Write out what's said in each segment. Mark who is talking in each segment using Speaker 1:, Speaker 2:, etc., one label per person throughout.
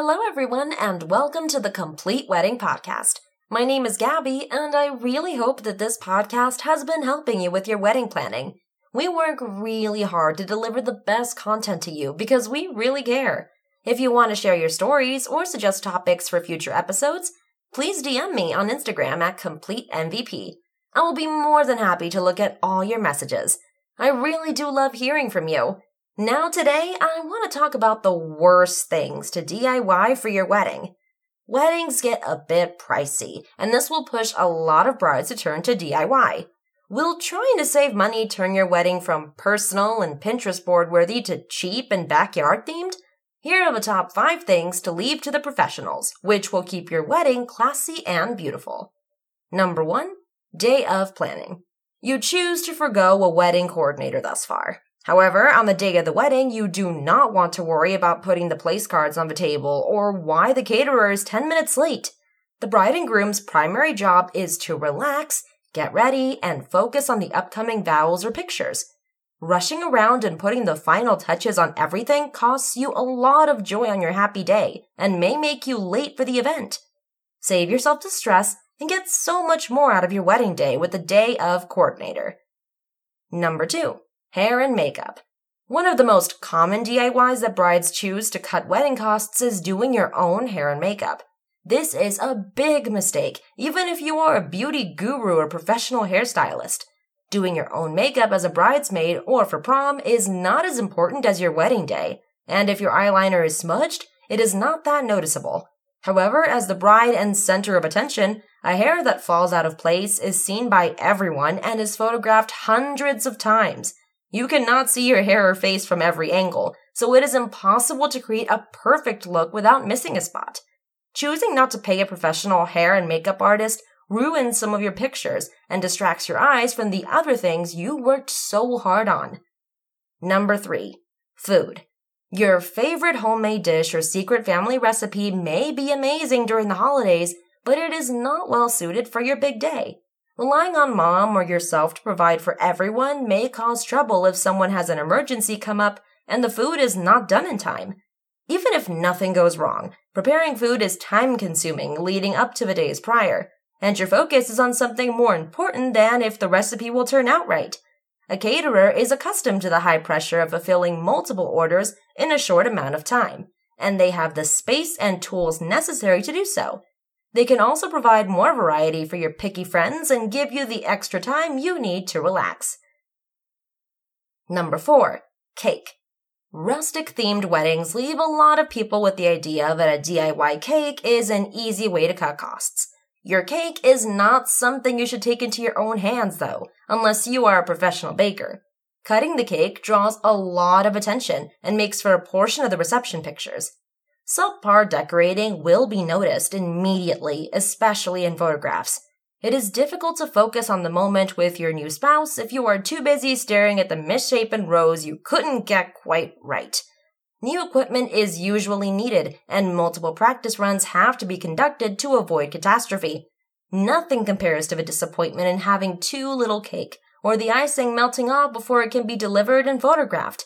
Speaker 1: Hello, everyone, and welcome to the Complete Wedding Podcast. My name is Gabby, and I really hope that this podcast has been helping you with your wedding planning. We work really hard to deliver the best content to you because we really care. If you want to share your stories or suggest topics for future episodes, please DM me on Instagram at CompleteMVP. I will be more than happy to look at all your messages. I really do love hearing from you. Now, today, I want to talk about the worst things to DIY for your wedding. Weddings get a bit pricey, and this will push a lot of brides to turn to DIY. Will trying to save money turn your wedding from personal and Pinterest board worthy to cheap and backyard themed? Here are the top five things to leave to the professionals, which will keep your wedding classy and beautiful. Number one, day of planning. You choose to forego a wedding coordinator thus far. However, on the day of the wedding, you do not want to worry about putting the place cards on the table or why the caterer is 10 minutes late. The bride and groom's primary job is to relax, get ready, and focus on the upcoming vows or pictures. Rushing around and putting the final touches on everything costs you a lot of joy on your happy day and may make you late for the event. Save yourself the stress and get so much more out of your wedding day with the day of coordinator. Number two, Hair and makeup. One of the most common DIYs that brides choose to cut wedding costs is doing your own hair and makeup. This is a big mistake, even if you are a beauty guru or professional hairstylist. Doing your own makeup as a bridesmaid or for prom is not as important as your wedding day, and if your eyeliner is smudged, it is not that noticeable. However, as the bride and center of attention, a hair that falls out of place is seen by everyone and is photographed hundreds of times. You cannot see your hair or face from every angle, so it is impossible to create a perfect look without missing a spot. Choosing not to pay a professional hair and makeup artist ruins some of your pictures and distracts your eyes from the other things you worked so hard on. Number three, food. Your favorite homemade dish or secret family recipe may be amazing during the holidays, but it is not well suited for your big day. Relying on mom or yourself to provide for everyone may cause trouble if someone has an emergency come up and the food is not done in time. Even if nothing goes wrong, preparing food is time consuming leading up to the days prior, and your focus is on something more important than if the recipe will turn out right. A caterer is accustomed to the high pressure of fulfilling multiple orders in a short amount of time, and they have the space and tools necessary to do so. They can also provide more variety for your picky friends and give you the extra time you need to relax. Number four, cake. Rustic themed weddings leave a lot of people with the idea that a DIY cake is an easy way to cut costs. Your cake is not something you should take into your own hands though, unless you are a professional baker. Cutting the cake draws a lot of attention and makes for a portion of the reception pictures. Subpar decorating will be noticed immediately, especially in photographs. It is difficult to focus on the moment with your new spouse if you are too busy staring at the misshapen rose you couldn't get quite right. New equipment is usually needed, and multiple practice runs have to be conducted to avoid catastrophe. Nothing compares to the disappointment in having too little cake, or the icing melting off before it can be delivered and photographed.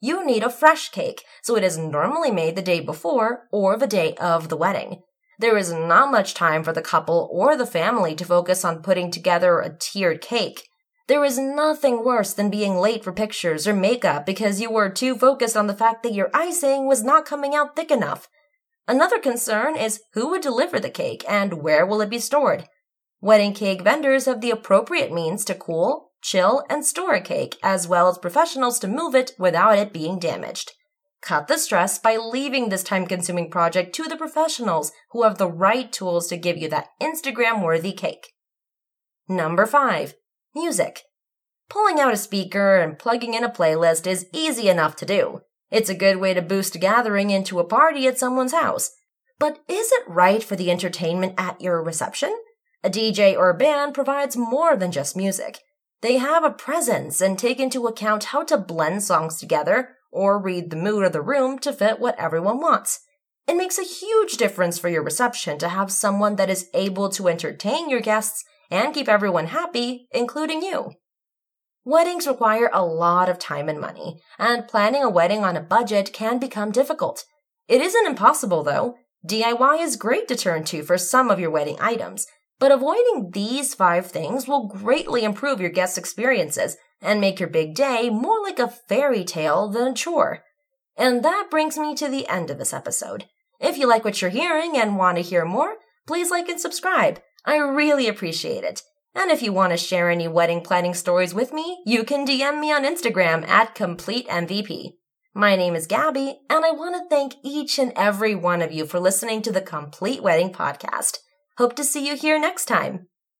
Speaker 1: You need a fresh cake, so it is normally made the day before or the day of the wedding. There is not much time for the couple or the family to focus on putting together a tiered cake. There is nothing worse than being late for pictures or makeup because you were too focused on the fact that your icing was not coming out thick enough. Another concern is who would deliver the cake and where will it be stored. Wedding cake vendors have the appropriate means to cool, chill, and store a cake, as well as professionals to move it without it being damaged. Cut the stress by leaving this time consuming project to the professionals who have the right tools to give you that Instagram worthy cake. Number five, music. Pulling out a speaker and plugging in a playlist is easy enough to do. It's a good way to boost a gathering into a party at someone's house. But is it right for the entertainment at your reception? A DJ or band provides more than just music. They have a presence and take into account how to blend songs together or read the mood of the room to fit what everyone wants. It makes a huge difference for your reception to have someone that is able to entertain your guests and keep everyone happy, including you. Weddings require a lot of time and money, and planning a wedding on a budget can become difficult. It isn't impossible, though. DIY is great to turn to for some of your wedding items, but avoiding these five things will greatly improve your guest experiences and make your big day more like a fairy tale than a chore. And that brings me to the end of this episode. If you like what you're hearing and want to hear more, please like and subscribe. I really appreciate it. And if you want to share any wedding planning stories with me, you can DM me on Instagram at CompleteMVP. My name is Gabby, and I want to thank each and every one of you for listening to the Complete Wedding Podcast. Hope to see you here next time.